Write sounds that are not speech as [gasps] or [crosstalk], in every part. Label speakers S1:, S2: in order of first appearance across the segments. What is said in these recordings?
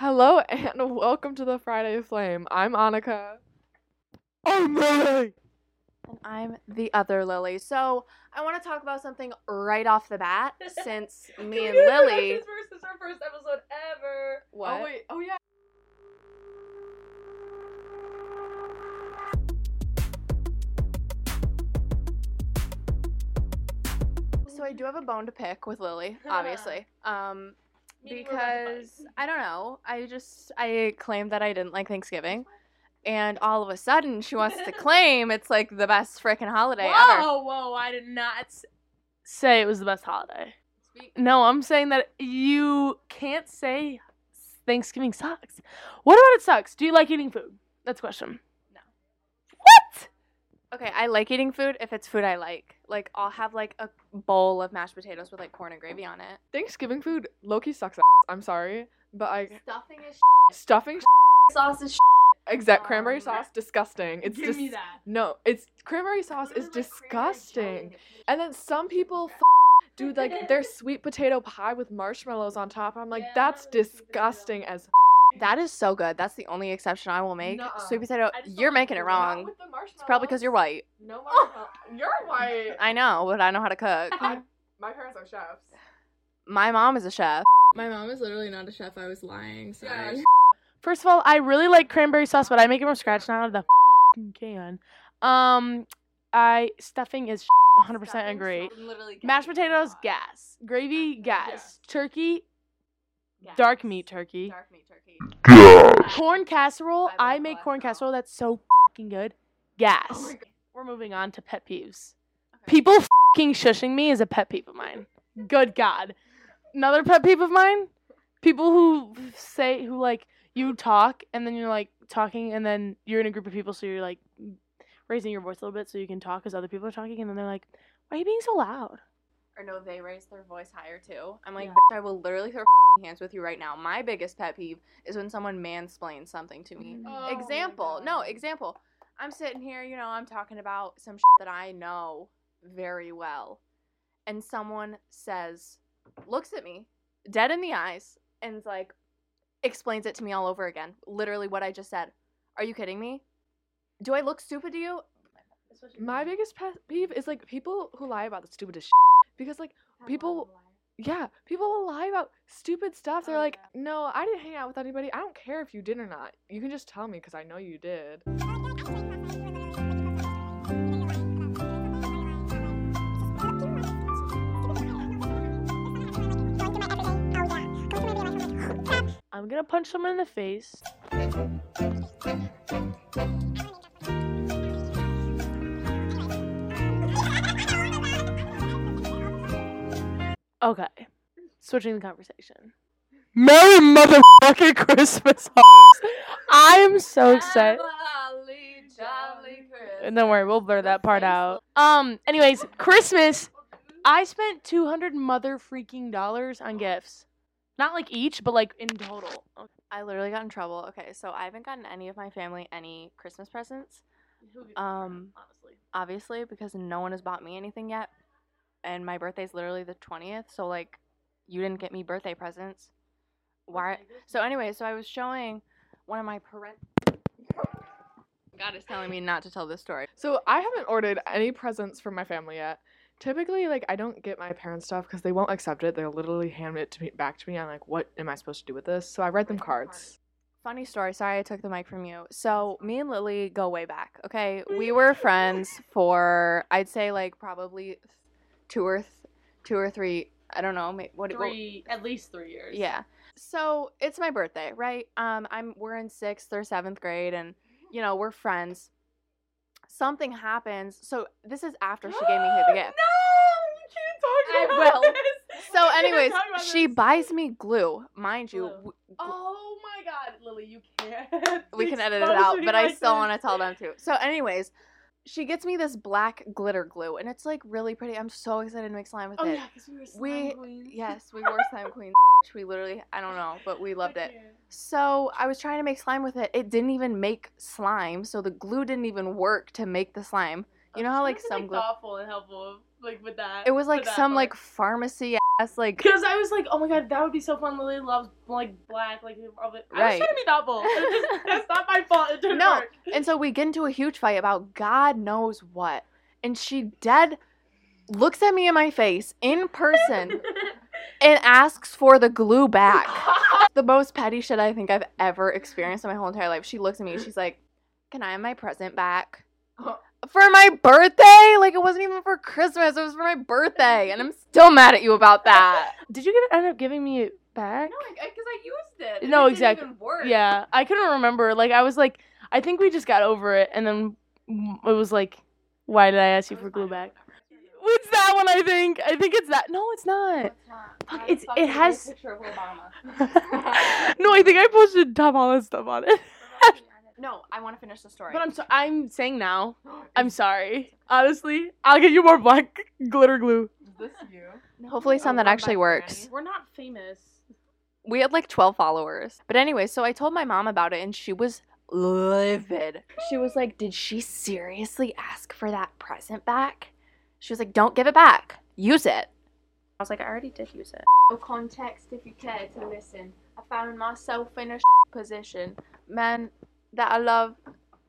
S1: Hello and welcome to the Friday Flame. I'm Onnika.
S2: I'm Lily.
S3: And I'm the other Lily. So I want to talk about something right off the bat [laughs] since me and Lily.
S2: This is our first episode ever.
S3: What?
S1: Oh wait. Oh yeah.
S3: So I do have a bone to pick with Lily, [laughs] obviously. Um, because I don't know. I just I claimed that I didn't like Thanksgiving. And all of a sudden, she wants to [laughs] claim it's like the best freaking holiday ever.
S2: Whoa, whoa! I did not s- say it was the best holiday. No, I'm saying that you can't say Thanksgiving sucks. What about it sucks? Do you like eating food? That's the question.
S3: No.
S2: What?
S3: Okay, I like eating food if it's food I like. Like I'll have like a bowl of mashed potatoes with like corn and gravy on it.
S1: Thanksgiving food lowkey sucks. Ass. I'm sorry, but I
S3: Stuffing is
S1: stuffing [laughs]
S3: sauce is [laughs]
S1: exact
S3: Um,
S1: cranberry sauce disgusting. It's just
S2: that.
S1: no. It's cranberry sauce is disgusting. And then some [laughs] people f- do like their sweet potato pie with marshmallows on top. I'm like,
S2: Yeah,
S1: that's
S2: I really do that.
S1: disgusting as. F-
S3: That is so good. That's the only exception I will make.
S1: Nuh-uh.
S3: Sweet potato.
S1: I just don't
S3: You're making it wrong. It's probably because you're white.
S1: No [laughs] marshmallow. You're white.
S3: I know, but I know how to cook. [laughs]
S1: I, my parents are chefs.
S3: My mom is a chef.
S4: My mom is literally not a chef. I was lying. Sorry.
S1: Yeah, [laughs]
S2: First of all, I really like cranberry sauce, but I make it from scratch, not out of the fing can. Um, I stuffing is 100% agree. Mashed potatoes, gas. Gravy, gas. Turkey, dark meat turkey.
S3: Dark meat turkey.
S2: Corn casserole.
S3: I
S2: I, make corn casserole that's so fucking good. Gas.
S1: Oh.
S2: We're moving on to pet peeves.
S3: Okay.
S2: People fucking shushing me is a pet peeve of mine. Good God. Another pet peeve of mine. People who say who like you talk and then you're like talking and then you're in a group of people so you're like raising your voice a little bit so you can talk as other people are talking and then they're like, "Why are you being so loud?"
S3: Or no, they raise their voice higher too. I'm like,
S2: Yeah.
S3: bitch, I will literally throw fucking hands with you right now. My biggest pet peeve is when someone mansplains something to me.
S1: Mm. Oh
S3: example. No, example. I'm sitting here, you know, I'm talking about some shit that I know very well. And someone says, looks at me, dead in the eyes, and like, explains it to me all over again. Literally what I just said. Are you kidding me? Do I look stupid to you?
S1: My biggest pet peeve is like people who lie about the stupidest shit. Because like people, yeah, people will lie about stupid stuff. They're
S3: Oh,
S1: like, no, I didn't hang out with anybody. I don't care if you did or not. You can just tell me because I know you did.
S2: I'm gonna punch someone in the face. [laughs] Okay. Switching the conversation. Merry motherfucking Christmas, hoes. I am so excited. And Don't worry, we'll blur that part out. Um, anyways, Christmas. I spent two hundred mother freaking dollars on gifts. Not like each, but like in total.
S3: I literally got in trouble. Okay, so I haven't gotten any of my family any Christmas presents, Um,
S2: honestly.
S3: obviously, because no one has bought me anything yet. And my birthday's literally the 20th, so like, you didn't get me birthday presents. Why? So, anyway, so I was showing one of my parent. God is telling me not to tell this story.
S1: So I haven't ordered any presents from my family yet. Typically, like I don't get my parents stuff because they won't accept it. They'll literally hand it to me back to me. I'm like, what am I supposed to do with this? So I write them cards.
S3: Funny story. Sorry I took the mic from you. So me and Lily go way back. Okay, we were friends for I'd say like probably two or th- two or three. I don't know. What what-
S2: Three, at least three years.
S3: Yeah. So it's my birthday, right? Um, I'm we're in sixth or seventh grade, and you know we're friends. Something happens. So this is after she gave me the gift. [gasps]
S2: No, you can't talk
S3: I
S2: about
S3: will.
S2: this.
S3: So, anyways, she
S2: this.
S3: buys me glue, mind you.
S2: Glue. Oh my god, Lily, you can't.
S3: we [laughs] can edit it out, but I still want to tell them too. So, anyways, she gets me this black glitter glue, and it's like really pretty. I'm so excited to make slime with
S2: Oh
S3: it.
S2: Oh yeah, because we were slime
S3: We-
S2: queens.
S3: Yes, we were [laughs] slime queens. We literally, I don't know, but we loved it. So I was trying to make slime with it. It didn't even make slime, so the glue didn't even work to make the slime. You know how like some glue.
S2: thoughtful and helpful like with that.
S3: It was like some
S2: part.
S3: like pharmacy ass like.
S2: Because I was like, oh my god, that would be so fun. Lily loves like black, like all I was
S3: Right.
S2: trying to be thoughtful. Just- That's not my fault. It didn't
S3: No,
S2: work.
S3: And so we get into a huge fight about God knows what, and she dead looks at me in my face in person [laughs] and asks for the glue back. [laughs] the most petty shit I think I've ever experienced in my whole entire life. She looks at me. She's like, "Can I have my present back?" [laughs] For my birthday? Like it wasn't even for Christmas. It was for my birthday, and I'm still mad at you about that. [laughs]
S2: Did you give, end up giving me it back?
S3: No, because I used it.
S2: No, it didn't exactly. even Yeah, I couldn't remember. Like I was like, I think we just got over it, and then it was like, why did I ask you for glue back? It's that one, I think. I think it's that. No, it's not. Fuck, it's it has. [laughs] no, I think I posted Tom Holland stuff on it. [laughs]
S3: no, I want to finish the story.
S2: But I'm so I'm saying now. [gasps] I'm sorry. Honestly, I'll get you more black [laughs] glitter glue.
S1: Is this you?
S3: Hopefully, some that actually works.
S2: We're not famous.
S3: We had like 12 followers. But anyway, so I told my mom about it and she was livid. She was like, Did she seriously ask for that present back? She was like, Don't give it back. Use it. I was like, I already did use it. No context if you care to listen. I found myself in a shit position. Man that I love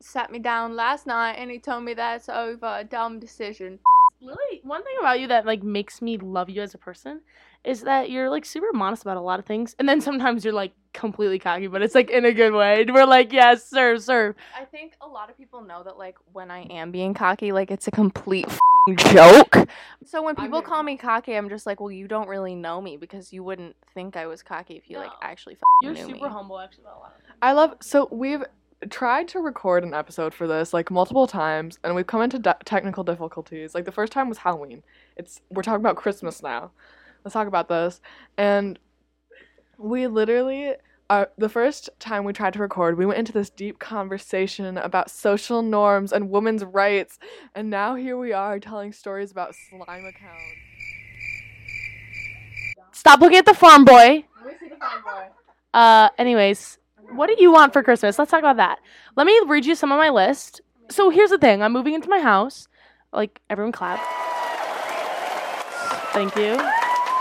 S3: sat me down last night and he told me that that's over. A dumb decision.
S2: Lily, one thing about you that like makes me love you as a person is that you're like super modest about a lot of things, and then sometimes you're like completely cocky, but it's like in a good way. We're like, yes, serve, serve.
S3: I think a lot of people know that like when I am being cocky, like it's a complete fing joke. So when people call me cocky, I'm just like, well, you don't really know me because you wouldn't think I was cocky if you like
S2: No.
S3: actually
S2: You're
S3: knew
S2: super
S3: me.
S2: humble, actually, about a lot of things.
S1: I love so we've tried to record an episode for this like multiple times and we've come into de- technical difficulties. Like the first time was Halloween. It's we're talking about Christmas now. Let's talk about this. And we literally uh, the first time we tried to record, we went into this deep conversation about social norms and women's rights, and now here we are telling stories about slime accounts.
S2: Stop looking at the farm boy. Uh, anyways, what do you want for Christmas? Let's talk about that. Let me read you some of my list. So here's the thing: I'm moving into my house. Like everyone, clap. Thank you,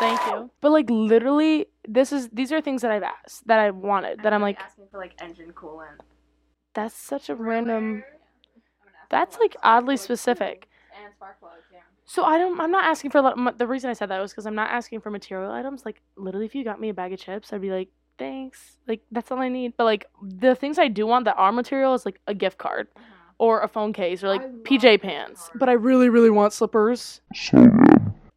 S2: thank you. But like literally, this is these are things that I've asked that I wanted. That I'm like,
S3: asking for like engine coolant.
S2: that's such a random. That's like oddly specific.
S3: And spark plugs, yeah.
S2: So I don't. I'm not asking for a lot. The reason I said that was because I'm not asking for material items. Like literally, if you got me a bag of chips, I'd be like, thanks. Like that's all I need. But like the things I do want that are material is like a gift card or a phone case or like
S1: I
S2: PJ pants. But I really, really want slippers.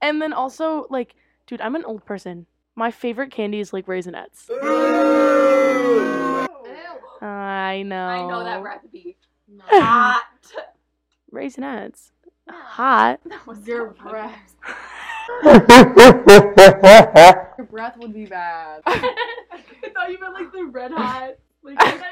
S2: And then also like, dude, I'm an old person. My favorite candy is like raisinets. I know.
S3: I know that recipe. [laughs]
S2: Hot. Raisinets. Hot.
S1: Your breath. Your breath would be bad. [laughs]
S2: I thought you meant like the red hot. Like, I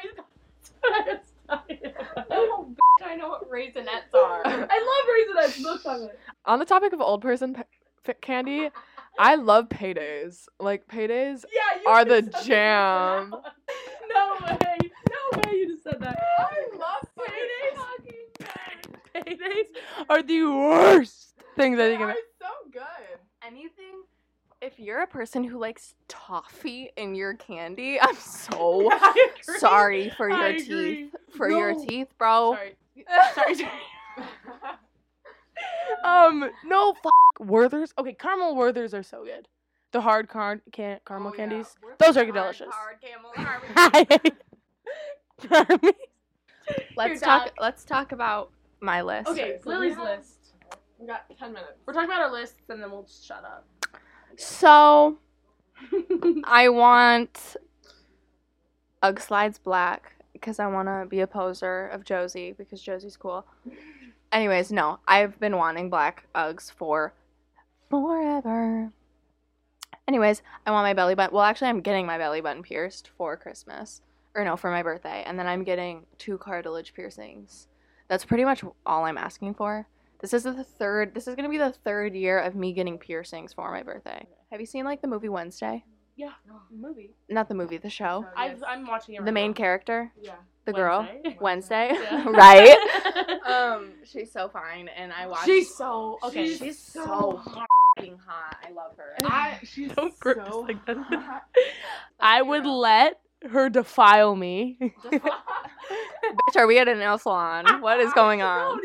S3: Oh, bitch, [laughs] I know what raisinets are.
S2: I love raisinets. Look on it.
S1: On the topic of old person p- f- candy, I love paydays. Like paydays
S2: Yeah,
S1: are the jam. [laughs]
S2: No way. No way you just said that.
S3: I love
S2: paydays. Paydays are the worst things I think of.
S1: So good.
S3: Anything. If you're a person who likes toffee in your candy, [laughs] I'm so [laughs] sorry for your
S2: I
S3: teeth.
S2: agree.
S3: For your teeth, bro.
S2: Sorry. Sorry. sorry. [laughs] um, no, f- Werthers. Okay, caramel Werthers are so good. The hard car- can- caramel candies. Those are delicious. Carmy.
S3: Let's
S2: Your
S3: talk.
S2: dog.
S3: Let's talk about my list.
S2: Okay,
S1: so
S2: Lily's
S1: we have-
S2: list.
S1: We got ten minutes.
S2: We're talking about our lists, and then we'll just shut up.
S3: So I want Ugg slides black because I want to be a poser of Josie because Josie's cool. Anyways, no, I've been wanting black Uggs for forever. Anyways, I want my belly button. Well, actually, I'm getting my belly button pierced for Christmas, or no, for my birthday, and then I'm getting two cartilage piercings. That's pretty much all I'm asking for. This is the third. This is gonna be the third year of me getting piercings for my birthday. Have you seen like the movie Wednesday?
S2: Yeah, movie.
S3: Not the movie, the show.
S2: I've, I'm watching it. Right
S3: The main
S2: now.
S3: character,
S1: Yeah.
S3: The girl
S2: Wednesday.
S3: Wednesday, [laughs]
S2: Yeah. [laughs]
S3: right? [laughs] Um, she's so fine, and I watched.
S2: She's so okay.
S3: she's, so fucking hot. I love her.
S1: I,
S2: she's
S1: so
S2: so
S1: gross
S2: gross
S1: like
S2: like that. I would let her defile me.
S3: Bitch, are we at a nail salon? What is going on?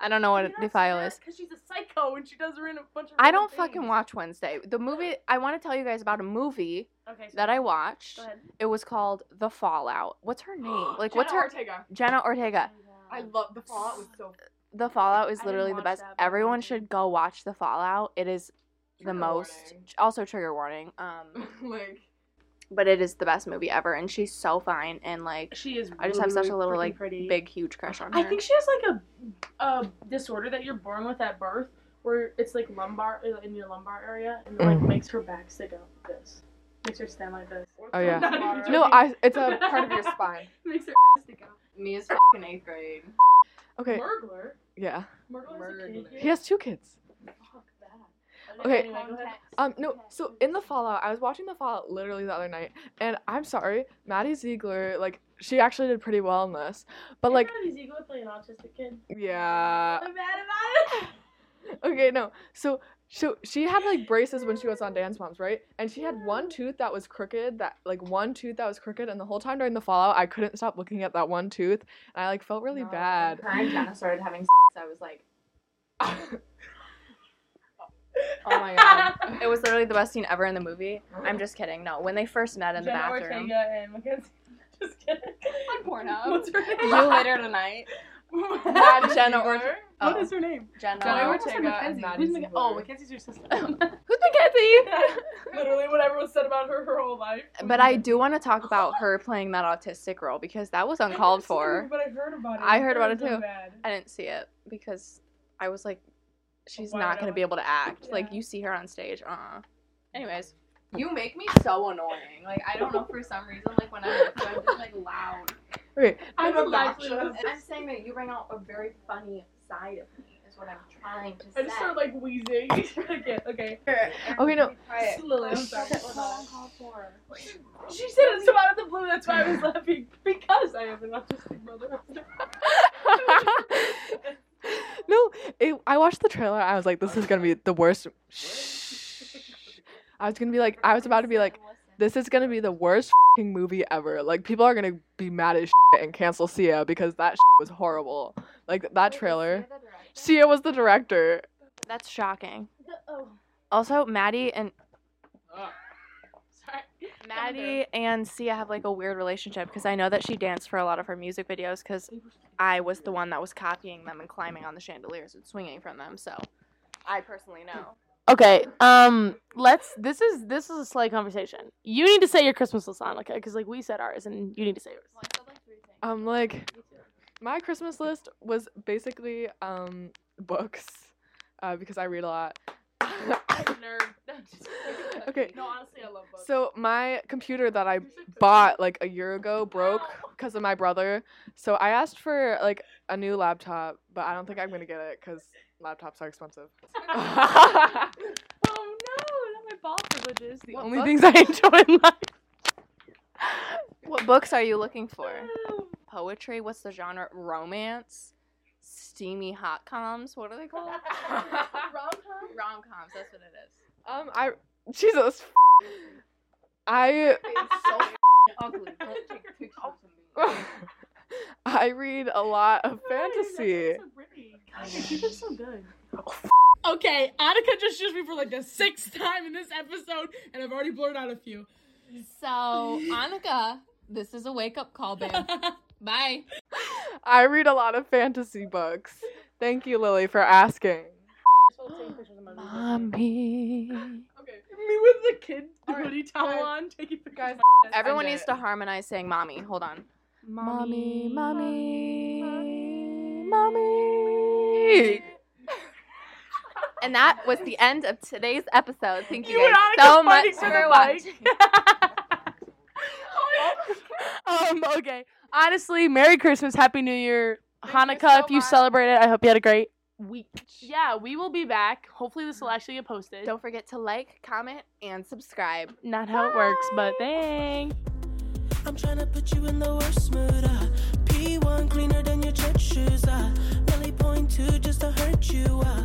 S3: I don't know what defile is.
S2: Because she's a psycho and she does her in a bunch of.
S3: I don't
S2: things.
S3: fucking watch Wednesday. The movie I want to tell you guys about a movie
S2: Okay.
S3: that I watched.
S2: Go ahead.
S3: It was called The Fallout. What's her name? [gasps] Like what's her
S1: Ortega.
S3: Jenna Ortega.
S1: I love the Fallout was so [sighs]
S3: The Fallout is literally the best.
S2: that,
S3: Everyone should go watch The Fallout. It is the most
S1: warning.
S3: also trigger warning. Um [laughs]
S1: like
S3: but it is the best movie ever and she's so fine and like
S2: She is.
S3: I just have such a little
S2: freaking
S3: like
S2: pretty.
S3: big huge crush on her.
S2: I think she has like a, a disorder that you're born with at birth, where it's like lumbar in your lumbar area, and it like
S3: Mm.
S2: makes her back stick out like this. Makes her stand like this.
S1: Oh, yeah. [laughs] No. I it's a [laughs] part of your spine.
S2: makes her ass stick out.
S3: me is [laughs] fucking eighth grade.
S1: Okay,
S2: burglar
S1: yeah.
S2: Murgler is a kid.
S3: Murgler.
S1: He has two kids. Okay.
S2: Anyway.
S1: Um, no. So in the Fallout, I was watching the Fallout literally the other night, and I'm sorry, Maddie Ziegler, like she actually did pretty well in this, but like,
S2: Is Ziegler play an autistic kid?
S1: yeah.
S2: I'm mad about it. [laughs]
S1: Okay, no. So so she had like braces when she was on Dance Moms, right? And she had one tooth that was crooked, that like one tooth that was crooked, and the whole time during the Fallout, I couldn't stop looking at that one tooth, and I like felt really bad.
S3: Her and Jenna started having [laughs] sex. I was like, [laughs] oh my god. [laughs] It was literally the best scene ever in the movie. I'm just kidding. No, when they first met in the
S2: Jenna
S3: bathroom.
S2: Ortega and Mackenzie. [laughs] Just kidding.
S3: On Pornhub. [laughs]
S2: What's her name?
S3: You later tonight.
S2: Maddie
S3: Jenna
S2: Ziegler.
S3: Ortega.
S2: What
S3: Oh.
S2: is her name?
S3: Jenna.
S1: Jenna
S2: Oh,
S1: Ortega and
S2: Mackenzie?
S1: Maddie
S2: Who's Mac- Oh, Mackenzie's your sister.
S3: Who's Mackenzie?
S2: Literally whatever was said about her her whole life.
S3: But I do want to talk about her playing that autistic role because that was uncalled for.
S2: But I heard about it.
S3: I heard about it too.
S2: bad.
S3: I didn't see it because I was like, she's
S2: Why
S3: not gonna be able to act. Like you see her on stage. Uh. uh Anyways, you make me so annoying. Like I don't know for some reason. Like when I'm with you, I'm just like loud.
S1: Okay,
S2: I'm
S1: I'm
S2: obnoxious.
S1: obnoxious.
S3: I'm saying that you bring out a very funny side of me. Is what I'm trying to
S2: I
S3: say.
S2: I just started like wheezing. [laughs] [laughs] okay, okay.
S1: Okay, no.
S2: Slowly, I'm sorry.
S3: Shit, hold on.
S2: She said it so out of the blue. That's why I was laughing because I have an autistic brother. [laughs]
S1: no, it, I watched the trailer. I was like, this is gonna be the worst. Shh. I was gonna be like, I was about to be like, this is gonna be the worst fing movie ever. Like people are gonna be mad as shit and cancel Sia because that shit was horrible. Like that trailer. Sia was the director.
S3: That's shocking.
S2: oh.
S3: Also, Maddie and
S2: Sorry.
S3: Maddie and Sia have like a weird relationship because I know that she danced for a lot of her music videos because I was the one that was copying them and climbing on the chandeliers and swinging from them. So I personally know. [laughs]
S2: Okay. Um. Let's. This is this is a slight conversation. You need to say your Christmas list on, okay? Because like we said ours, and you need to say yours.
S1: Um, like my Christmas list was basically um books, uh, because I read a lot.
S2: Nerd. [laughs]
S1: Okay.
S2: No, honestly, I love books.
S1: So my computer that I bought like a year ago broke because of my brother. So I asked for like a new laptop, but I don't think I'm gonna get it because laptops are expensive. [laughs]
S2: Oh no, not my ball privileges. The
S3: What [laughs]
S2: only
S3: book?
S2: things I enjoy in life.
S3: What books are you looking for? Um, Poetry? What's the genre? Romance? Steamy hot coms? What are they called? [laughs]
S2: Rom-com?
S3: Rom coms. That's what it is.
S1: um, I Jesus, I
S3: It's so [laughs] ugly. Don't take [laughs] pictures of me.
S1: I read a lot of fantasy.
S2: She's just so good.
S4: Okay, Onnika just used me for like the sixth time in this episode, and I've already blurred out a few.
S3: So, Onnika, this is a wake up call, babe. Bye.
S1: I read a lot of fantasy books. Thank you, Lily, for asking.
S3: Mommy.
S1: Okay.
S2: Me with the kid
S1: Alright,
S2: hoodie towel
S1: guys.
S2: on, taking pictures.
S1: Guys,
S3: Everyone needs
S1: it.
S3: to harmonize saying mommy. Hold on.
S2: Mommy,
S3: mommy, mommy. [laughs] And that was the end of today's episode. Thank you,
S2: You
S3: guys so much
S2: for
S3: for watching. [laughs]
S2: um. [laughs] Okay. Honestly, Merry Christmas, Happy New Year,
S1: Thank you
S2: Hanukkah.
S1: so
S2: if you
S1: much.
S2: celebrate it, I hope you had a great week. Yeah, we will be back. Hopefully, this will actually get posted.
S3: Don't forget to like, comment, and subscribe.
S2: Not how it works, but thanks.
S5: I'm trying to put you in the worst mood. Uh. P1 cleaner than your church shoes. Uh. Really point two just to hurt you. Uh.